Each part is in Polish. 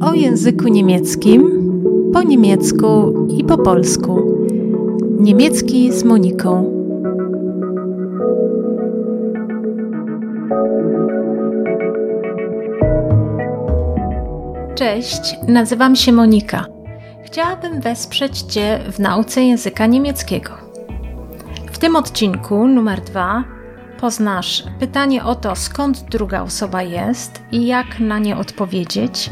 O języku niemieckim, po niemiecku i po polsku. Niemiecki z Moniką. Cześć, nazywam się Monika. Chciałabym wesprzeć Cię w nauce języka niemieckiego. W tym odcinku numer dwa poznasz pytanie o to, skąd druga osoba jest i jak na nie odpowiedzieć,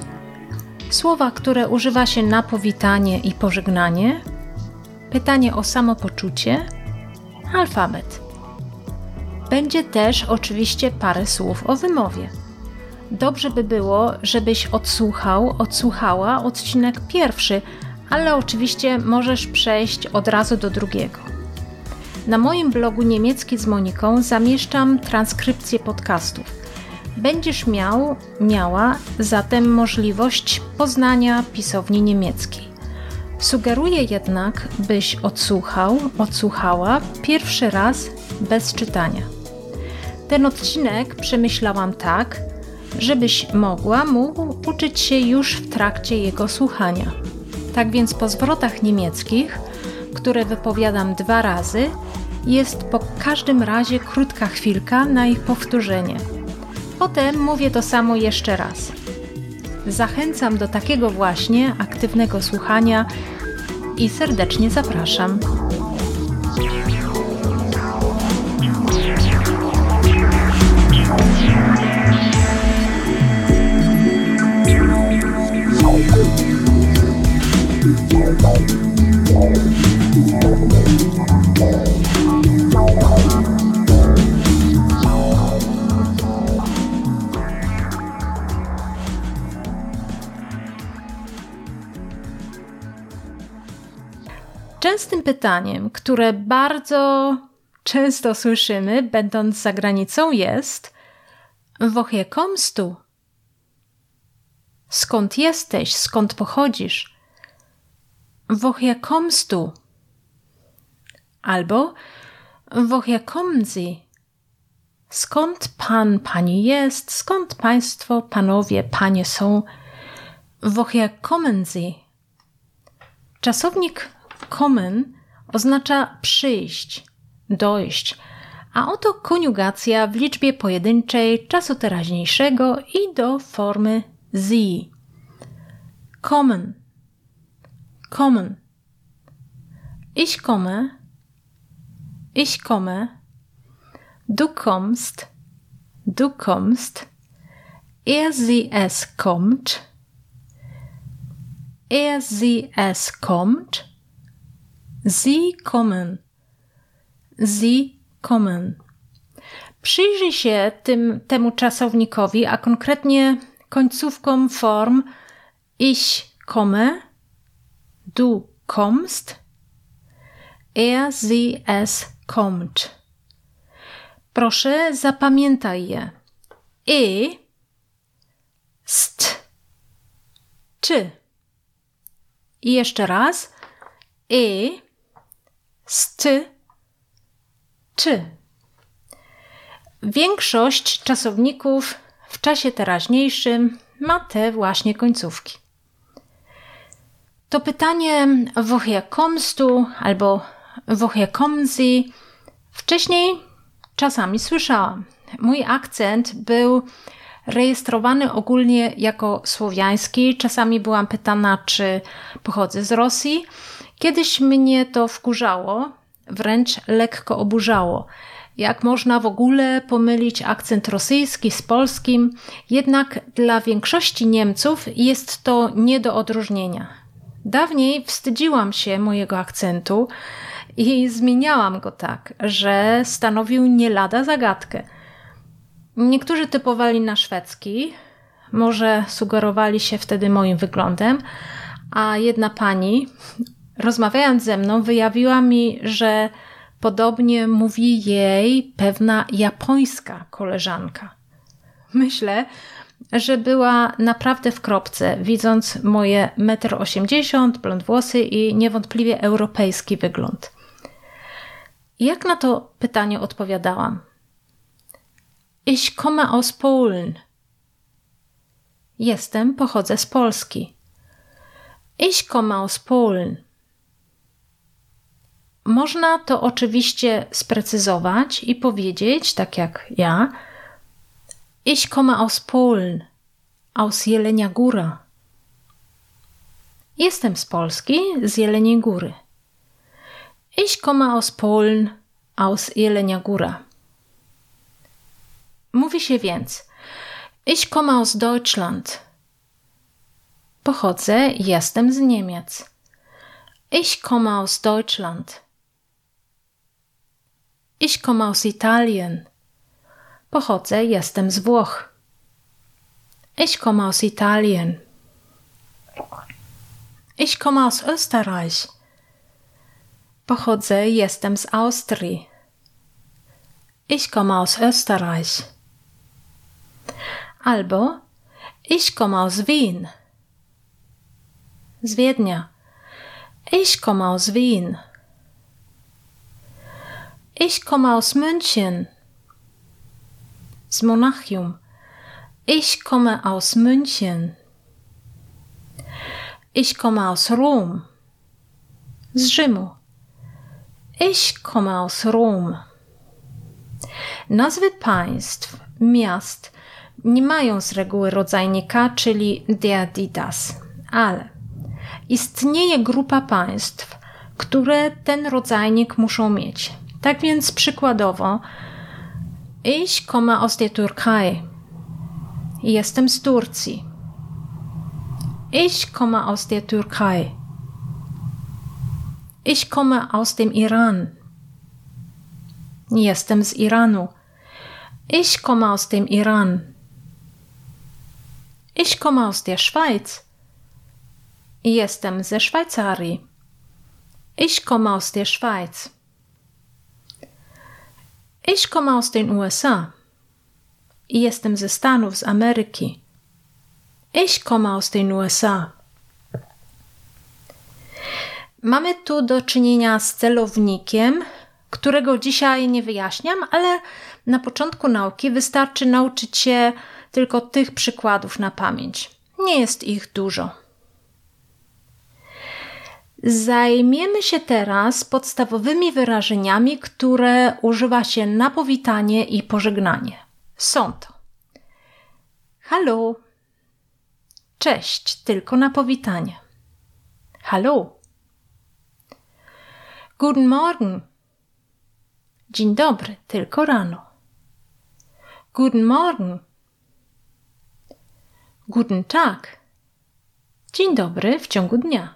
słowa, które używa się na powitanie i pożegnanie, pytanie o samopoczucie, alfabet. Będzie też oczywiście parę słów o wymowie. Dobrze by było, żebyś odsłuchał, odsłuchała odcinek pierwszy, ale oczywiście możesz przejść od razu do drugiego. Na moim blogu Niemiecki z Moniką zamieszczam transkrypcję podcastów. Będziesz miał, miała zatem możliwość poznania pisowni niemieckiej. Sugeruję jednak, byś odsłuchał, odsłuchała pierwszy raz bez czytania. Ten odcinek przemyślałam tak, żebyś mogła mógł uczyć się już w trakcie jego słuchania. Tak więc po zwrotach niemieckich, które wypowiadam dwa razy, jest po każdym razie krótka chwilka na ich powtórzenie. Potem mówię to samo jeszcze raz. Zachęcam do takiego właśnie aktywnego słuchania i serdecznie zapraszam. Częstym pytaniem, które bardzo często słyszymy, będąc za granicą, jest: Woher kommst du? Skąd jesteś? Skąd pochodzisz? Woher kommst du? Albo woher kommen Sie? Skąd pan, pani jest? Skąd państwo, panowie, panie są? Woher kommen Sie? Czasownik kommen oznacza przyjść, dojść, a oto koniugacja w liczbie pojedynczej czasu teraźniejszego i do formy sie. Kommen, kommen. Ich komme, ich komme. Du kommst, du kommst. Er, sie, es kommt. Er, sie, es kommt. Sie kommen. Sie kommen. Przyjrzyj się tym, temu czasownikowi, a konkretnie końcówkom form ich komme, du kommst, er, sie, es kommt. Proszę, zapamiętaj je. I, st, czy. I jeszcze raz. I, st, czy. Większość czasowników w czasie teraźniejszym ma te właśnie końcówki. To pytanie du albo woher kommen Sie wcześniej czasami słyszałam. Mój akcent był rejestrowany ogólnie jako słowiański. Czasami byłam pytana, czy pochodzę z Rosji. Kiedyś mnie to wkurzało, wręcz lekko oburzało. Jak można w ogóle pomylić akcent rosyjski z polskim? Jednak dla większości Niemców jest to nie do odróżnienia. Dawniej wstydziłam się mojego akcentu i zmieniałam go tak, że stanowił nie lada zagadkę. Niektórzy typowali na szwedzki, może sugerowali się wtedy moim wyglądem, a jedna pani, rozmawiając ze mną, wyjawiła mi, że podobnie mówi jej pewna japońska koleżanka. Myślę, że była naprawdę w kropce, widząc moje 1,80 m, blond włosy i niewątpliwie europejski wygląd. Jak na to pytanie odpowiadałam? Ich komme aus Polen. Jestem, pochodzę z Polski. Ich komme aus Polen. Można to oczywiście sprecyzować i powiedzieć, tak jak ja, Ich komme aus Polen, aus Jelenia Góra. Jestem z Polski, z Jeleniej Góry. Ich komme aus Polen, aus Jelenia Góra. Mówi się więc Ich komme aus Deutschland. Pochodzę, jestem z Niemiec. Ich komme aus Deutschland. Ich komme aus Italien. Pochodzę, jestem z Włoch. Ich komme aus Italien. Ich komme aus Österreich. Pochodzę, jestem z Austrii. Ich komme aus Österreich. Albo ich komme aus Wien. Z Wiednia. Ich komme aus Wien. Ich komme aus München. Z Monachium. Ich komme aus München. Ich komme aus Rom. Z Rzymu. Ich komme aus Rom. Nazwy państw, miast nie mają z reguły rodzajnika, czyli der, ale istnieje grupa państw, które ten rodzajnik muszą mieć. Tak więc przykładowo, ich komme aus der Türkei. Jestem z Turcji. Ich komme aus der Türkei. Ich komme aus dem Iran. Jestem z Iranu. Ich komme aus dem Iran. Ich komme aus der Schweiz. Jestem ze Szwajcarii. Ich komme aus der Schweiz. Ich komme aus den USA. Jestem ze Stanów, z Ameryki. Ich komme aus den USA. Mamy tu do czynienia z celownikiem, którego dzisiaj nie wyjaśniam, ale na początku nauki wystarczy nauczyć się tylko tych przykładów na pamięć. Nie jest ich dużo. Zajmiemy się teraz podstawowymi wyrażeniami, które używa się na powitanie i pożegnanie. Są to Hallo, cześć, tylko na powitanie. Hallo. Guten Morgen. Dzień dobry, tylko rano. Guten Morgen. Guten Tag. Dzień dobry w ciągu dnia.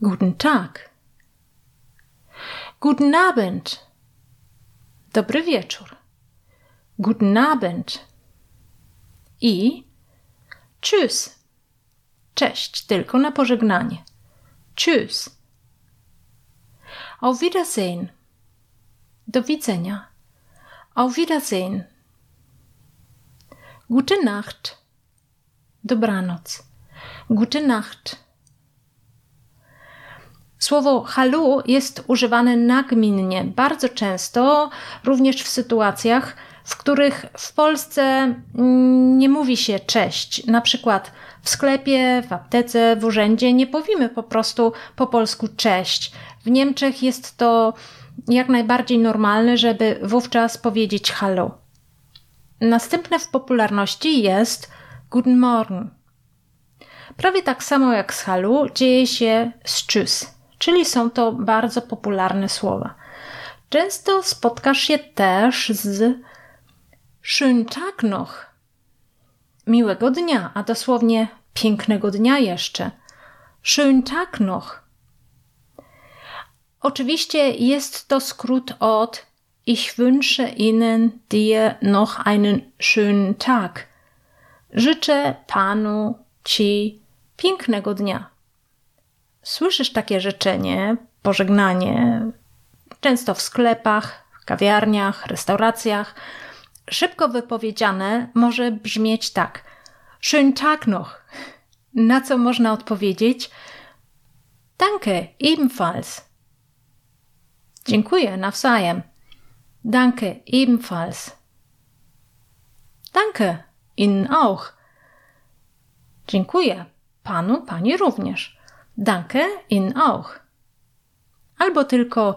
Guten Tag. Guten Abend. Dobry wieczór. Guten Abend. I Tschüss. Cześć, tylko na pożegnanie. Tschüss. Auf Wiedersehen. Do widzenia. Auf Wiedersehen. Gute Nacht. Dobranoc. Gute Nacht. Słowo halu jest używane nagminnie, bardzo często, również w sytuacjach, w których w Polsce mm, nie mówi się cześć. Na przykład w sklepie, w aptece, w urzędzie nie powiemy po prostu po polsku cześć. W Niemczech jest to jak najbardziej normalne, żeby wówczas powiedzieć hallo. Następne w popularności jest Guten Morgen. Prawie tak samo jak z halu dzieje się z tschüss, czyli są to bardzo popularne słowa. Często spotkasz się też z Schönen Tag noch. Miłego dnia, a dosłownie pięknego dnia jeszcze. Schönen Tag noch. Oczywiście jest to skrót od Ich wünsche Ihnen dir noch einen schönen Tag. Życzę Panu, Ci pięknego dnia. Słyszysz takie życzenie, pożegnanie, często w sklepach, kawiarniach, restauracjach. Szybko wypowiedziane może brzmieć tak: Schönen Tag noch. Na co można odpowiedzieć: Danke, ebenfalls. Dziękuję nawzajem. Danke, ebenfalls. Danke, Ihnen auch. Dziękuję. Panu, pani również. Danke, Ihnen auch. Albo tylko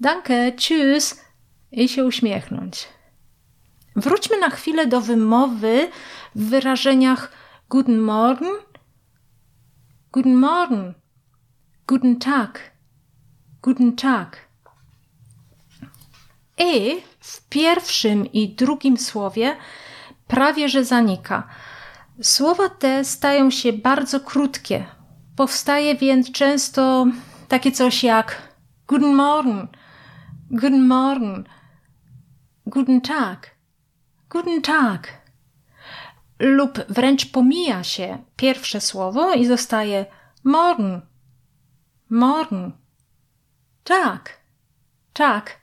danke, tschüss i się uśmiechnąć. Wróćmy na chwilę do wymowy w wyrażeniach Guten Morgen, Guten Morgen, Guten Tag, Guten Tag. I w pierwszym i drugim słowie prawie że zanika. Słowa te stają się bardzo krótkie. Powstaje więc często takie coś jak Guten Morgen, Guten Morgen, Guten Tag, Guten Tag. Lub wręcz pomija się pierwsze słowo i zostaje Morgen, Morgen, tak, tak.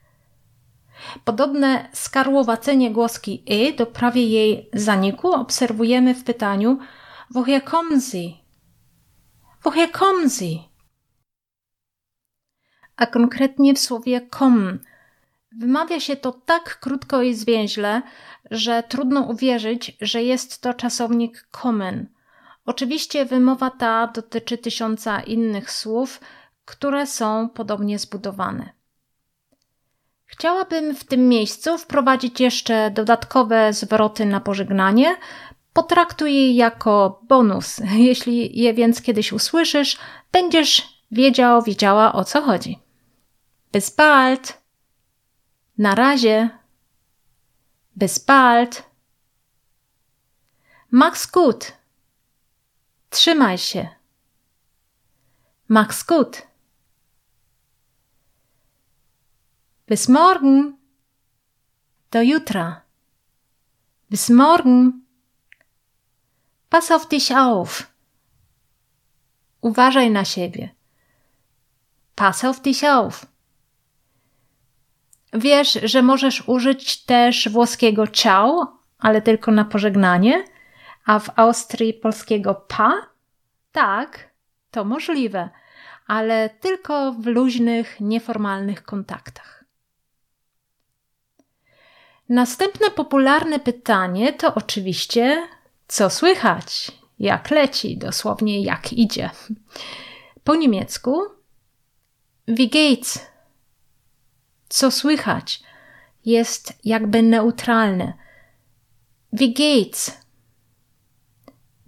Podobne skarłowacenie głoski y do prawie jej zaniku obserwujemy w pytaniu Woher kommen Sie? Woher kommen Sie? A konkretnie w słowie kommen Wymawia się to tak krótko i zwięźle, że trudno uwierzyć, że jest to czasownik kommen. Oczywiście wymowa ta dotyczy tysiąca innych słów, które są podobnie zbudowane. Chciałabym w tym miejscu wprowadzić jeszcze dodatkowe zwroty na pożegnanie. Potraktuj je jako bonus. Jeśli je więc kiedyś usłyszysz, będziesz wiedział, wiedziała o co chodzi. Bis bald! Na razie! Bis bald! Max gut! Trzymaj się! Max gut! Bis morgen. Do jutra. Bis morgen. Pass auf dich auf. Uważaj na siebie. Pass auf dich auf. Wiesz, że możesz użyć też włoskiego ciao, ale tylko na pożegnanie, a w Austrii polskiego pa? Tak, to możliwe, ale tylko w luźnych, nieformalnych kontaktach. Następne popularne pytanie to oczywiście, co słychać? Jak leci, dosłownie jak idzie. Po niemiecku wie geht's? Co słychać? Jest jakby neutralne. Wie geht's?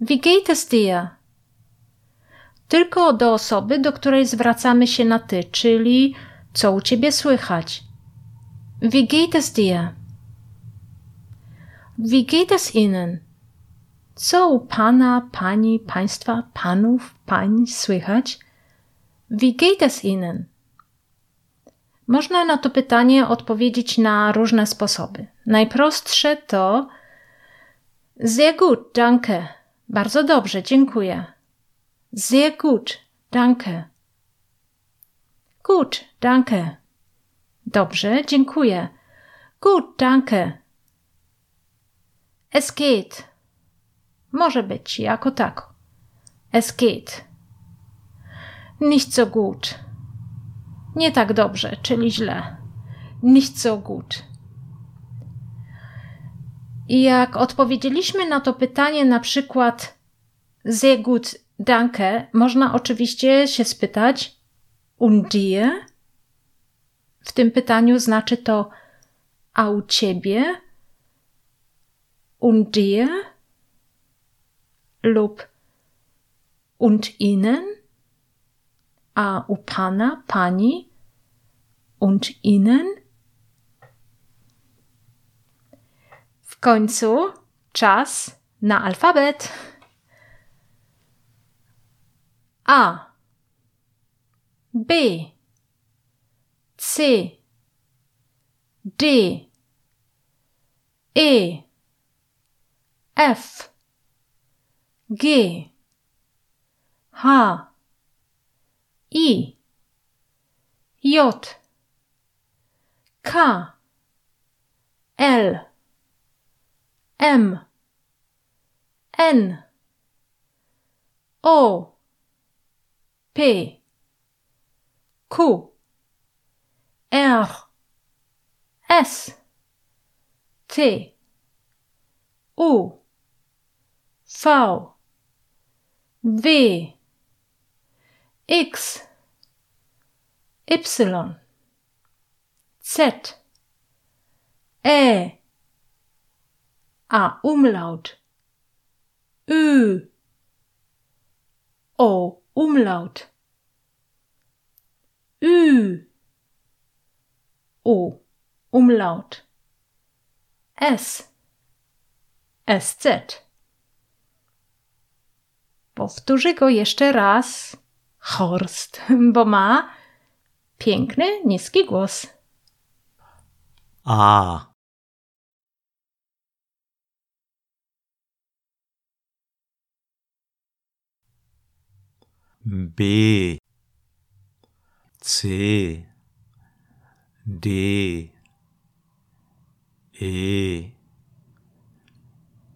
Wie geht es dir? Tylko do osoby, do której zwracamy się na ty, czyli co u ciebie słychać. Wie geht es dir? Wie geht es Ihnen? Co u Pana, Pani, Państwa, Panów, Pań słychać? Wie geht es Ihnen? Można na to pytanie odpowiedzieć na różne sposoby. Najprostsze to Sehr gut, danke. Bardzo dobrze, dziękuję. Sehr gut, danke. Gut, danke. Dobrze, dziękuję. Gut, danke. Es geht. Może być jako tak. Es geht. Nicht so gut. Nie tak dobrze, czyli źle. Nicht so gut. I jak odpowiedzieliśmy na to pytanie na przykład sehr gut, danke, można oczywiście się spytać und dir? W tym pytaniu znaczy to a u ciebie? und dir lub und ihnen, a u pana, pani? Und ihnen. W końcu czas na alfabet. A. B. C. D. E. F. G. H I. J. K. L. M. N. O. P. Q. R. S. T. U. V. W X Y Z E. A Umlaut. Ü O Umlaut. Ü O Umlaut. S. SZ Powtórzę go jeszcze raz. Horst, bo ma piękny, niski głos. A. B. C. D. E.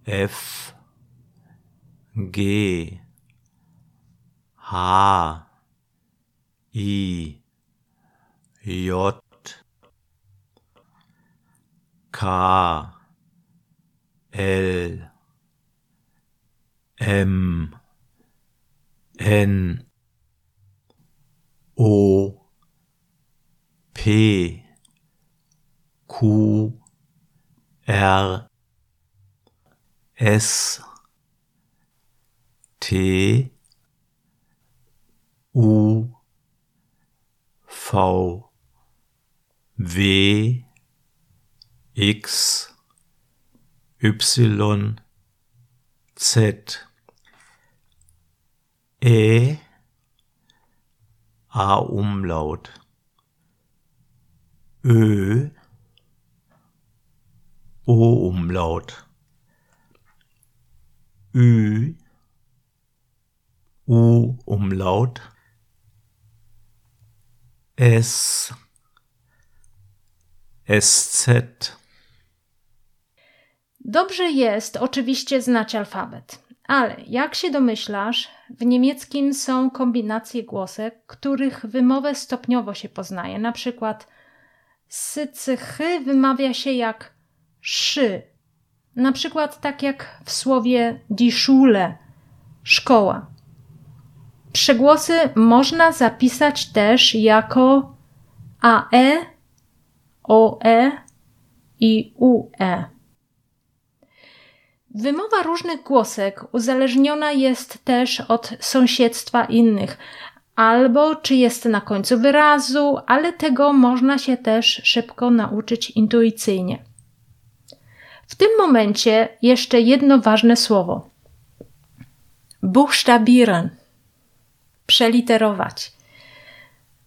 F. G H I J K L M N O P Q R S T U V W X Y Z. E A Umlaut. Ö O Umlaut. Ü U Umlaut. S SZ Dobrze jest oczywiście znać alfabet, ale jak się domyślasz, w niemieckim są kombinacje głosek, których wymowę stopniowo się poznaje. Na przykład sycychy wymawia się jak szy. Na przykład tak jak w słowie die Schule, szkoła. Przegłosy można zapisać też jako AE, OE i UE. Wymowa różnych głosek uzależniona jest też od sąsiedztwa innych, albo czy jest na końcu wyrazu, ale tego można się też szybko nauczyć intuicyjnie. W tym momencie jeszcze jedno ważne słowo. Buchstabieren przeliterować.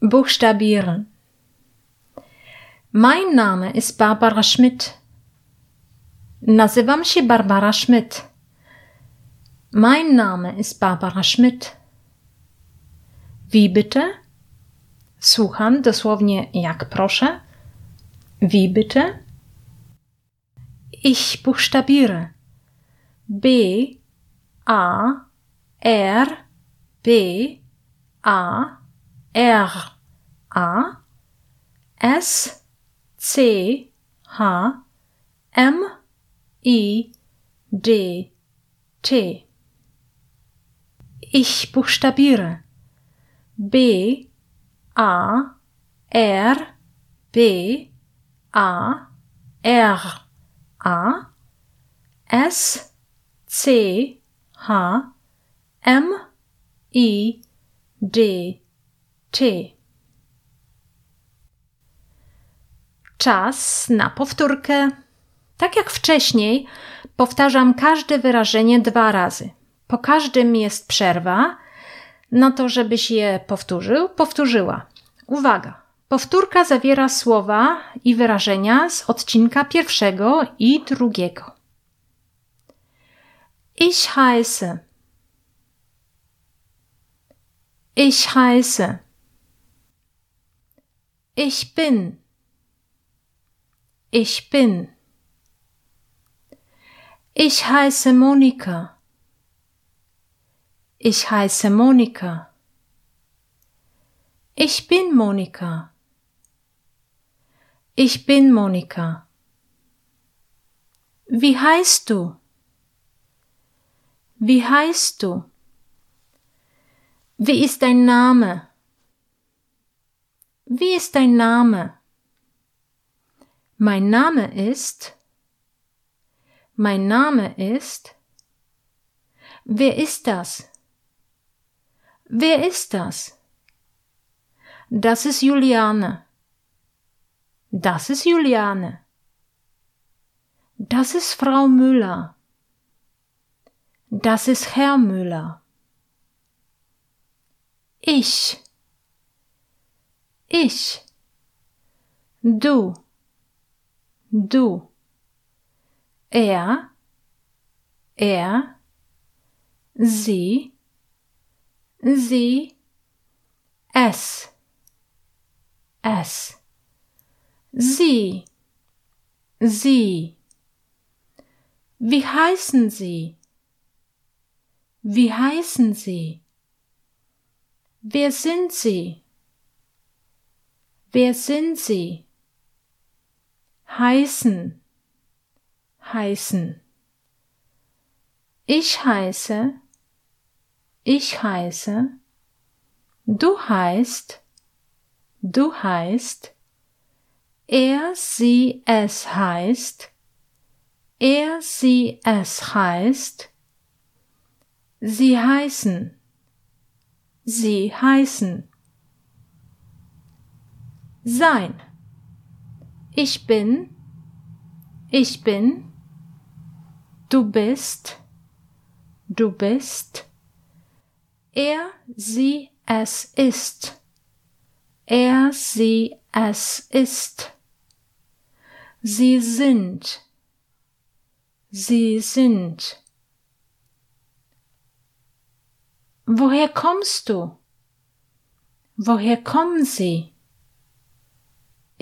Buchstabieren. Mein Name ist Barbara Schmidt. Nazywam się Barbara Schmidt. Mein Name ist Barbara Schmidt. Wie bitte? Słucham dosłownie jak proszę. Wie bitte? Ich buchstabiere. B A R B A R A S C H M I D T. Ich buchstabiere B A R B A R A S C H M I D, T. Czas na powtórkę. Tak jak wcześniej, powtarzam każde wyrażenie dwa razy. Po każdym jest przerwa na to, żebyś je powtórzył, powtórzyła. Uwaga! Powtórka zawiera słowa i wyrażenia z odcinka pierwszego i drugiego. Ich heiße Ich heiße. Ich bin. Ich bin. Ich heiße Monika. Ich heiße Monika. Ich bin Monika. Ich bin Monika. Wie heißt du? Wie heißt du? Wie ist dein Name? Wie ist dein Name? Mein Name ist. Mein Name ist. Wer ist das? Wer ist das? Das ist Juliane. Das ist Juliane. Das ist Frau Müller. Das ist Herr Müller. Ich. Ich. Du. Du. Er. Er. Sie. Sie. Es. Es. Sie. Sie. Wie heißen Sie? Wie heißen Sie? Wer sind Sie? Wer sind Sie? Heißen, heißen. Ich heiße, ich heiße, du heißt, du heißt, er, sie, es heißt, er, sie, es heißt, sie heißen, sie heißen. Sein. Ich bin, ich bin, du bist, du bist, er, sie, es ist, er, sie, es ist. Sie sind, Sie sind. Woher kommst du? Woher kommen Sie?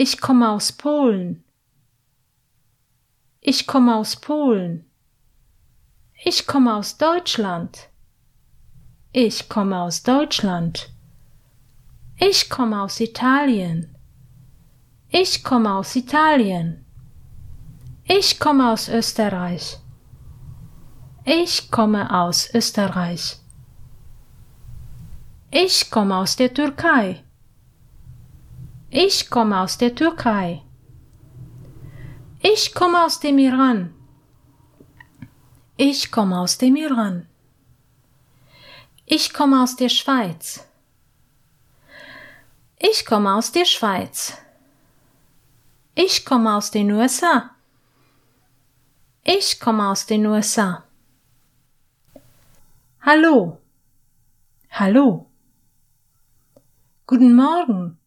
Ich komme aus Polen. Ich komme aus Polen. Ich komme aus Deutschland. Ich komme aus Deutschland. Ich komme aus Italien. Ich komme aus Italien. Ich komme aus Österreich. Ich komme aus Österreich. Ich komme aus der Türkei. Ich komme aus der Türkei. Ich komme aus dem Iran. Ich komme aus dem Iran. Ich komme aus der Schweiz. Ich komme aus der Schweiz. Ich komme aus den USA. Ich komme aus den USA. Hallo. Hallo. Guten Morgen.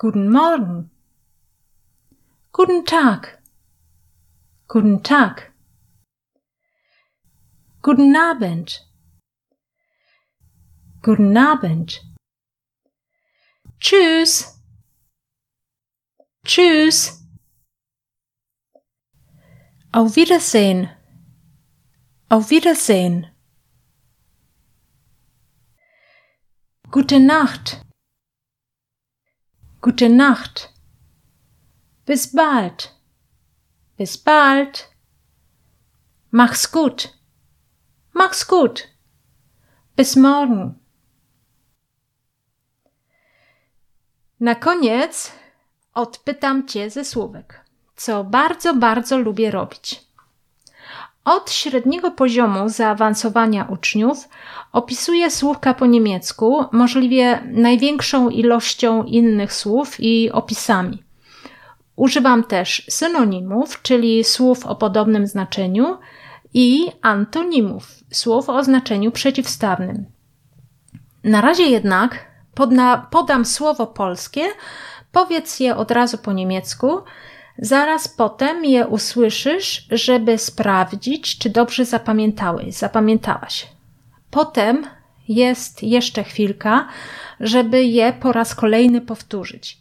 Guten Morgen. Guten Tag. Guten Tag. Guten Abend. Guten Abend. Tschüss. Tschüss. Auf Wiedersehen. Auf Wiedersehen. Gute Nacht. Gute Nacht. Bis bald. Bis bald. Mach's gut. Mach's gut. Bis morgen. Na koniec odpytam cię ze słówek co bardzo, bardzo lubię robić. Od średniego poziomu zaawansowania uczniów opisuję słówka po niemiecku, możliwie największą ilością innych słów i opisami. Używam też synonimów, czyli słów o podobnym znaczeniu, i antonimów, słów o znaczeniu przeciwstawnym. Na razie jednak podna, podam słowo polskie, powiedz je od razu po niemiecku, Zaraz potem je usłyszysz, żeby sprawdzić, czy dobrze zapamiętałeś, zapamiętałaś. Potem jest jeszcze chwilka, żeby je po raz kolejny powtórzyć.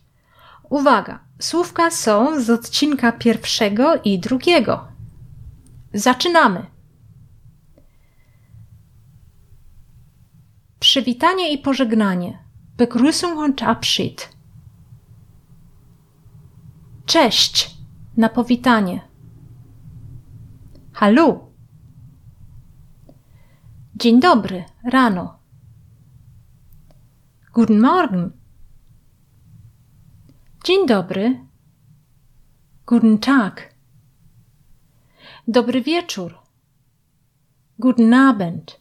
Uwaga, słówka są z odcinka pierwszego i drugiego. Zaczynamy. Przywitanie i pożegnanie. Begrüßung und Abschied. Cześć na powitanie. Hallo. Dzień dobry, rano. Guten Morgen. Dzień dobry. Guten Tag. Dobry wieczór. Guten Abend.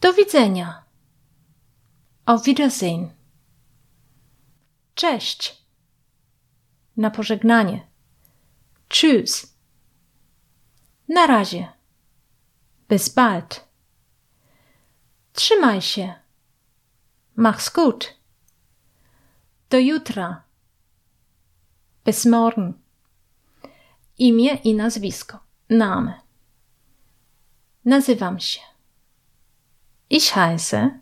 Do widzenia. Auf Wiedersehen. Cześć. Na pożegnanie. Tschüss. Na razie. Bis bald. Trzymaj się. Mach's gut. Do jutra. Bis morgen. Imię i nazwisko. Name. Nazywam się. Ich heiße.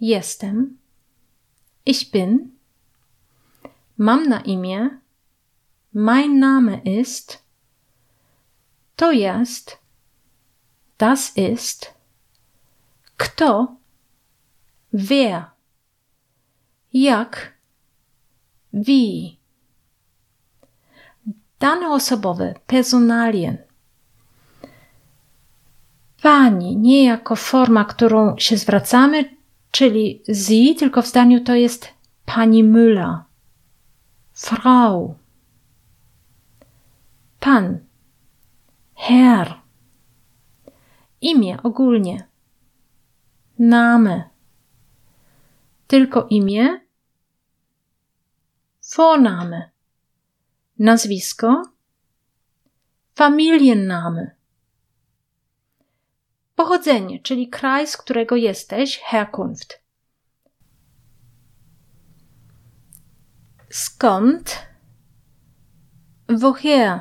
Jestem. Ich bin. Mam na imię. Mein Name ist. To jest. Das ist. Kto? Wer? Jak? Wie? Dane osobowe, personalien. Pani, nie jako forma, którą się zwracamy, czyli sie, tylko w zdaniu to jest pani Müller. Frau. Pan. Herr. Imię ogólnie. Name. Tylko imię. Vorname. Nazwisko. Familienname. Pochodzenie, czyli kraj, z którego jesteś, Herkunft. Skąd? Woher?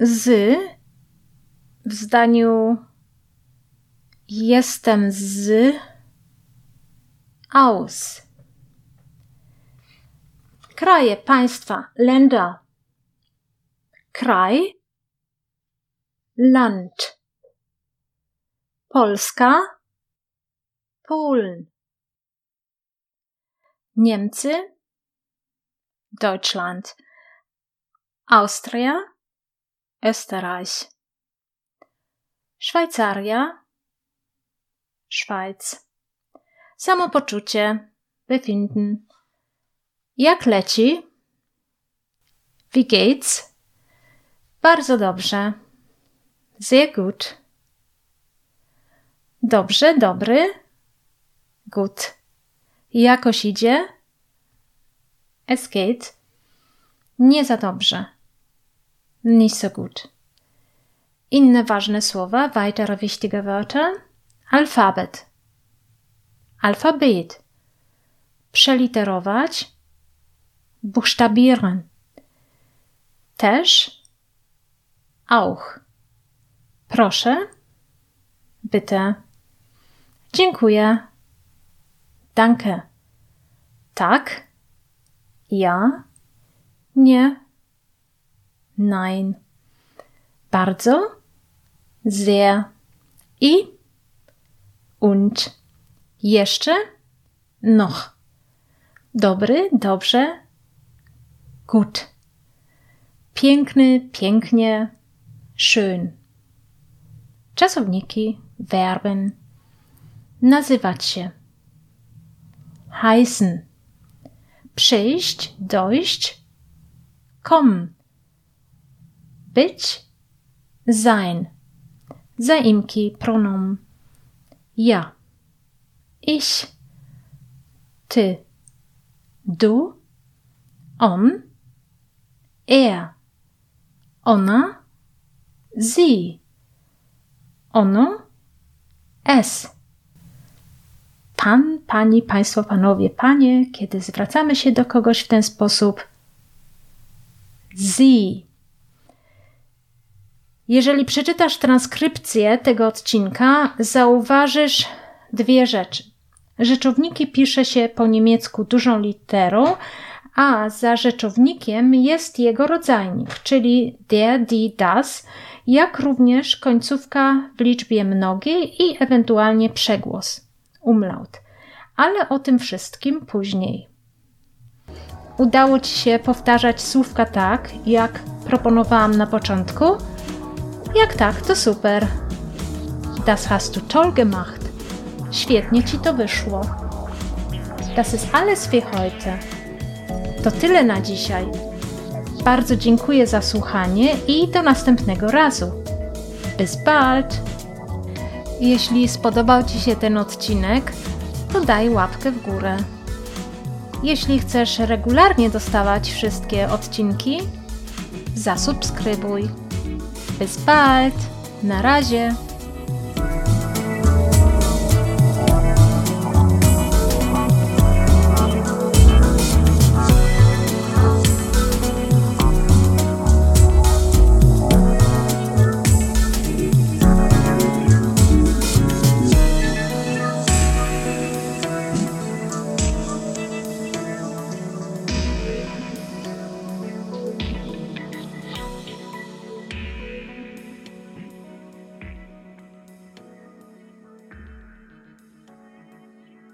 Z w zdaniu jestem z aus. Kraje, państwa, Länder. Kraj, Land. Polska, Polen. Niemcy, Deutschland. Austria, Österreich. Szwajcaria, Schweiz. Samopoczucie, befinden. Jak leci? Wie geht's? Bardzo dobrze. Sehr gut. Dobrze, dobry. Gut. Jakoś idzie? Es geht. Nie za dobrze. Nicht so gut. Inne ważne słowa, weitere wichtige Wörter. Alfabet. Alphabet. Przeliterować. Buchstabieren. Też. Auch. Proszę. Bitte. Dziękuję. Danke. Tak. Ja. Nie. Nein. Bardzo sehr i und jeszcze noch. Dobry, dobrze, gut. Piękny, pięknie, schön. Czasowniki, Verben. Nazywać się. Heißen. Przyjść, dojść. Kommen. Być, sein. Zaimki, pronom. Ja. Ich. Ty. Du. On. Er. Ona. Sie. Ono. Es. Pan, pani, państwo, panowie, panie, kiedy zwracamy się do kogoś w ten sposób, sie jeżeli przeczytasz transkrypcję tego odcinka, zauważysz dwie rzeczy. Rzeczowniki pisze się po niemiecku dużą literą, a za rzeczownikiem jest jego rodzajnik, czyli der, die, das, jak również końcówka w liczbie mnogiej i ewentualnie przegłos, umlaut. Ale o tym wszystkim później. Udało Ci się powtarzać słówka tak, jak proponowałam na początku – Jak tak, to super. Das hast du toll gemacht. Świetnie ci to wyszło. Das ist alles für heute. To tyle na dzisiaj. Bardzo dziękuję za słuchanie i do następnego razu. Bis bald! Jeśli spodobał Ci się ten odcinek, to daj łapkę w górę. Jeśli chcesz regularnie dostawać wszystkie odcinki, zasubskrybuj. Bis bald! Na razie!